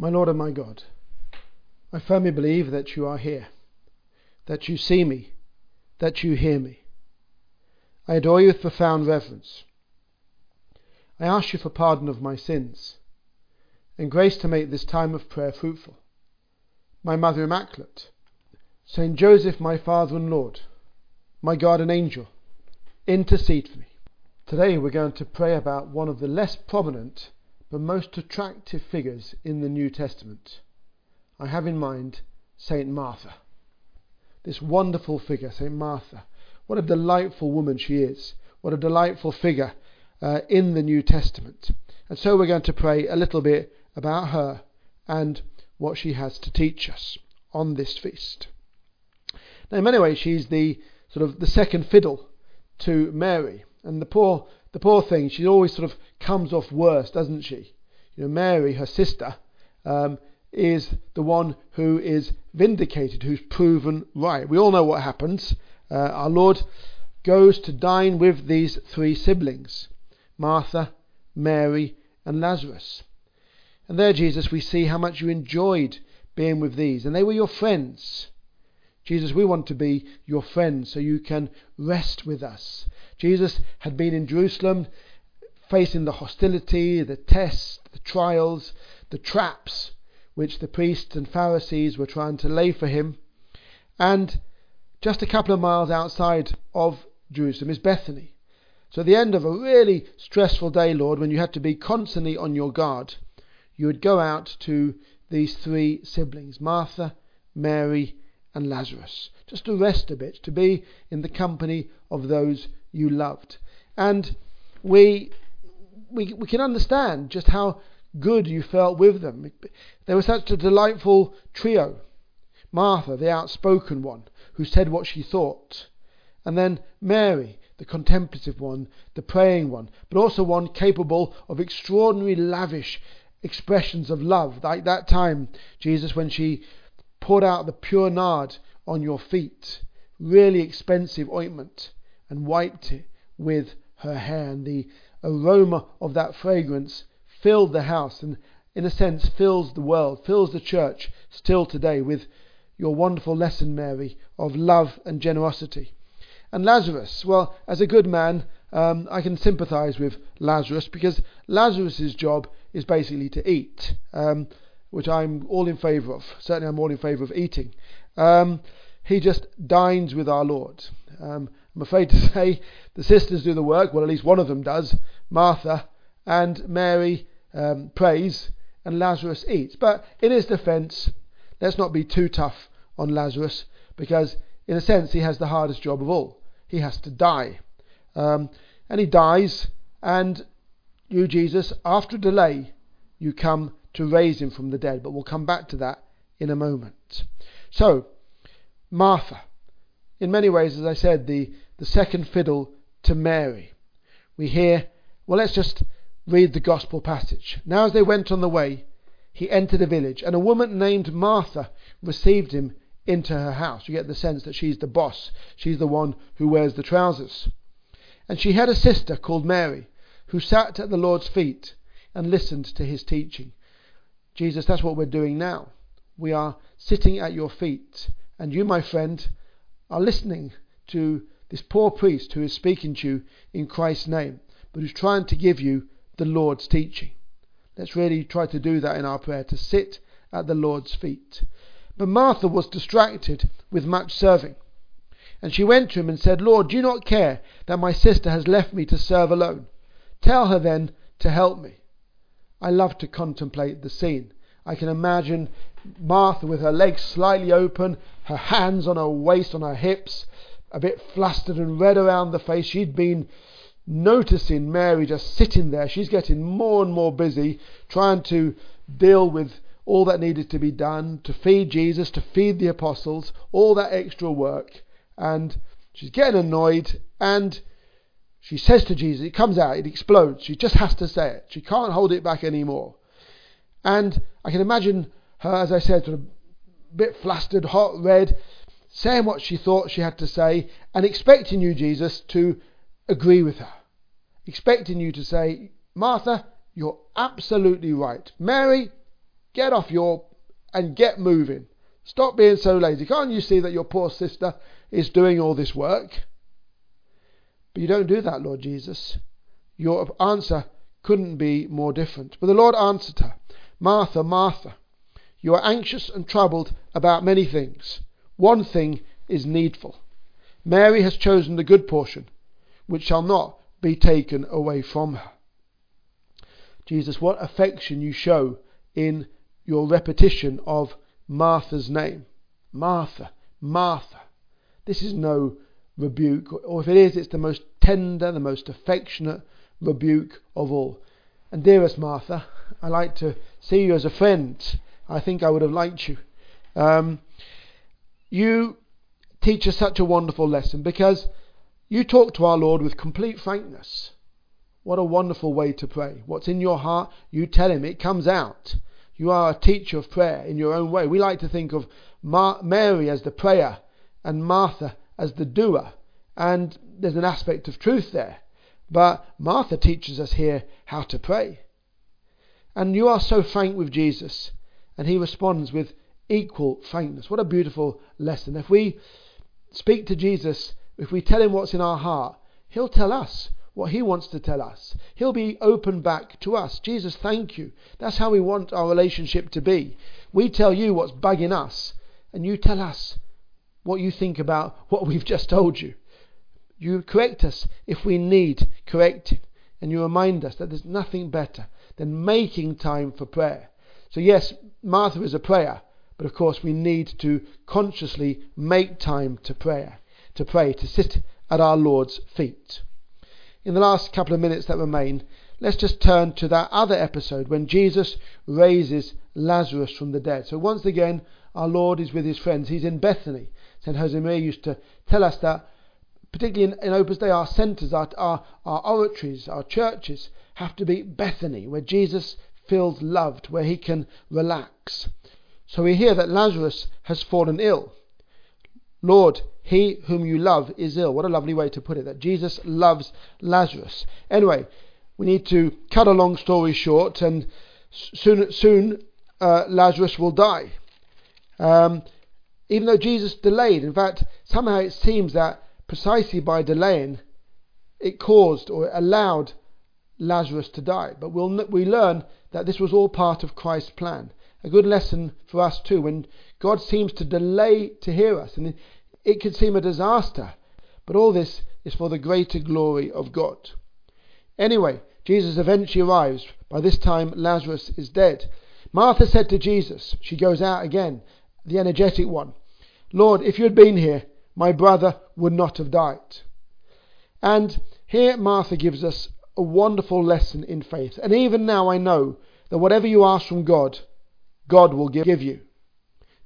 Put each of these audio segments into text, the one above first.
My Lord and my God, I firmly believe that you are here, that you see me, that you hear me. I adore you with profound reverence. I ask you for pardon of my sins and grace to make this time of prayer fruitful. My Mother Immaculate, Saint Joseph, my Father and Lord, my guardian angel, intercede for me. Today we're going to pray about one of the less prominent but most attractive figures in the New Testament. I have in mind Saint Martha. This wonderful figure, Saint Martha. What a delightful woman she is. What a delightful figure uh, in the New Testament. And so we're going to pray a little bit about her and what she has to teach us on this feast. Now, in many ways, she's the sort of the second fiddle to Mary. And the poor, the poor thing, she always sort of comes off worse, doesn't she? You know, Mary, her sister, um, is the one who is vindicated, who's proven right. We all know what happens. Uh, our Lord goes to dine with these three siblings Martha, Mary, and Lazarus. And there, Jesus, we see how much you enjoyed being with these, and they were your friends. Jesus, we want to be your friends so you can rest with us. Jesus had been in Jerusalem facing the hostility, the tests, the trials, the traps which the priests and Pharisees were trying to lay for him. And just a couple of miles outside of Jerusalem is Bethany. So at the end of a really stressful day, Lord, when you had to be constantly on your guard, you would go out to these three siblings Martha, Mary, and Lazarus, just to rest a bit, to be in the company of those you loved. And we, we, we can understand just how good you felt with them. They were such a delightful trio. Martha, the outspoken one, who said what she thought. And then Mary, the contemplative one, the praying one, but also one capable of extraordinary, lavish expressions of love. Like that time, Jesus, when she poured out the pure nard on your feet, really expensive ointment, and wiped it with her hand. The aroma of that fragrance filled the house and, in a sense, fills the world, fills the church still today with your wonderful lesson, Mary, of love and generosity. And Lazarus, well, as a good man, um, I can sympathize with Lazarus because Lazarus's job is basically to eat. Um, which I'm all in favour of. Certainly, I'm all in favour of eating. Um, he just dines with our Lord. Um, I'm afraid to say the sisters do the work, well, at least one of them does. Martha and Mary um, prays, and Lazarus eats. But in his defence, let's not be too tough on Lazarus, because in a sense, he has the hardest job of all. He has to die. Um, and he dies, and you, Jesus, after a delay, you come to raise him from the dead. But we'll come back to that in a moment. So, Martha, in many ways, as I said, the, the second fiddle to Mary. We hear, well, let's just read the gospel passage. Now, as they went on the way, he entered a village, and a woman named Martha received him into her house. You get the sense that she's the boss, she's the one who wears the trousers. And she had a sister called Mary, who sat at the Lord's feet and listened to his teaching. Jesus, that's what we're doing now. We are sitting at your feet, and you, my friend, are listening to this poor priest who is speaking to you in Christ's name, but who's trying to give you the Lord's teaching. Let's really try to do that in our prayer, to sit at the Lord's feet. But Martha was distracted with much serving. And she went to him and said, Lord, do you not care that my sister has left me to serve alone? Tell her then to help me. I love to contemplate the scene. I can imagine Martha with her legs slightly open, her hands on her waist, on her hips, a bit flustered and red around the face. She'd been noticing Mary just sitting there. She's getting more and more busy trying to deal with all that needed to be done to feed Jesus, to feed the apostles, all that extra work. And she's getting annoyed and she says to Jesus, it comes out, it explodes. She just has to say it. She can't hold it back anymore. And I can imagine her, as I said, sort of a bit flustered, hot, red, saying what she thought she had to say, and expecting you, Jesus, to agree with her. Expecting you to say, Martha, you're absolutely right. Mary, Get off your and get moving. Stop being so lazy. Can't you see that your poor sister is doing all this work? But you don't do that, Lord Jesus. Your answer couldn't be more different. But the Lord answered her, Martha, Martha, you are anxious and troubled about many things. One thing is needful. Mary has chosen the good portion, which shall not be taken away from her. Jesus, what affection you show in your repetition of Martha's name. Martha, Martha. This is no rebuke, or if it is, it's the most tender, the most affectionate rebuke of all. And dearest Martha, I like to see you as a friend. I think I would have liked you. Um, you teach us such a wonderful lesson because you talk to our Lord with complete frankness. What a wonderful way to pray. What's in your heart, you tell Him, it comes out. You are a teacher of prayer in your own way. We like to think of Mar- Mary as the prayer and Martha as the doer. And there's an aspect of truth there. But Martha teaches us here how to pray. And you are so frank with Jesus, and he responds with equal frankness. What a beautiful lesson. If we speak to Jesus, if we tell him what's in our heart, he'll tell us what he wants to tell us. He'll be open back to us. Jesus, thank you. That's how we want our relationship to be. We tell you what's bugging us, and you tell us what you think about what we've just told you. You correct us if we need correcting, and you remind us that there's nothing better than making time for prayer. So, yes, Martha is a prayer, but of course we need to consciously make time to prayer, to pray, to sit at our Lord's feet. In the last couple of minutes that remain, let's just turn to that other episode when Jesus raises Lazarus from the dead. So once again, our Lord is with his friends. He's in Bethany. St. Josemaria used to tell us that particularly in, in Opus Dei, our centres, our, our, our oratories, our churches have to be Bethany, where Jesus feels loved, where he can relax. So we hear that Lazarus has fallen ill. Lord, he whom you love is ill. What a lovely way to put it, that Jesus loves Lazarus. Anyway, we need to cut a long story short, and soon, soon uh, Lazarus will die. Um, even though Jesus delayed, in fact, somehow it seems that precisely by delaying, it caused or it allowed Lazarus to die. But we'll, we learn that this was all part of Christ's plan. A good lesson for us too. When God seems to delay to hear us, and it can seem a disaster, but all this is for the greater glory of God. Anyway, Jesus eventually arrives. By this time, Lazarus is dead. Martha said to Jesus, she goes out again, the energetic one, Lord, if you had been here, my brother would not have died. And here Martha gives us a wonderful lesson in faith. And even now I know that whatever you ask from God, God will give you.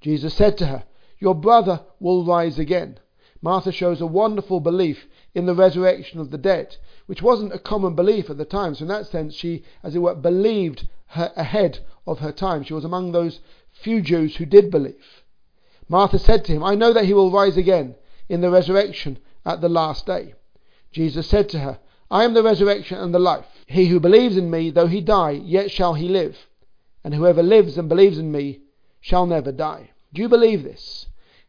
Jesus said to her, Your brother will rise again. Martha shows a wonderful belief in the resurrection of the dead, which wasn't a common belief at the time. So, in that sense, she, as it were, believed her ahead of her time. She was among those few Jews who did believe. Martha said to him, I know that he will rise again in the resurrection at the last day. Jesus said to her, I am the resurrection and the life. He who believes in me, though he die, yet shall he live. And whoever lives and believes in me shall never die. Do you believe this?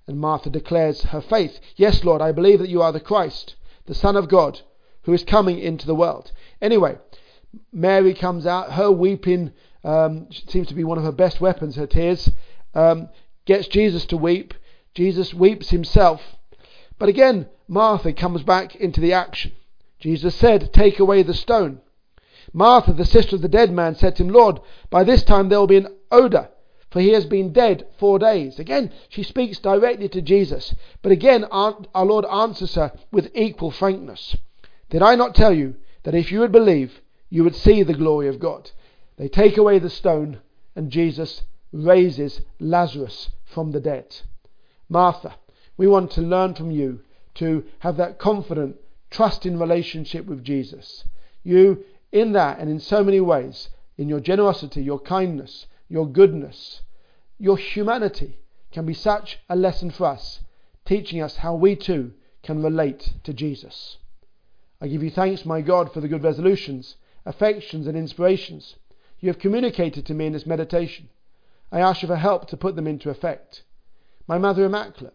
And Martha declares her faith. Yes, Lord, I believe that you are the Christ, the Son of God, who is coming into the world. Anyway, Mary comes out, her weeping um, seems to be one of her best weapons, her tears. Um, gets Jesus to weep. Jesus weeps himself. But again, Martha comes back into the action. Jesus said, Take away the stone. Martha, the sister of the dead man, said to him, Lord, by this time there will be an odour, for he has been dead four days. Again, she speaks directly to Jesus. But again, our, our Lord answers her with equal frankness. Did I not tell you that if you would believe, you would see the glory of God? They take away the stone, and Jesus raises Lazarus from the dead. Martha, we want to learn from you to have that confident, trusting relationship with Jesus. You, in that and in so many ways, in your generosity, your kindness, your goodness, your humanity, can be such a lesson for us, teaching us how we too can relate to Jesus. I give you thanks, my God, for the good resolutions, affections, and inspirations you have communicated to me in this meditation. I ask you for help to put them into effect. My Mother Immaculate,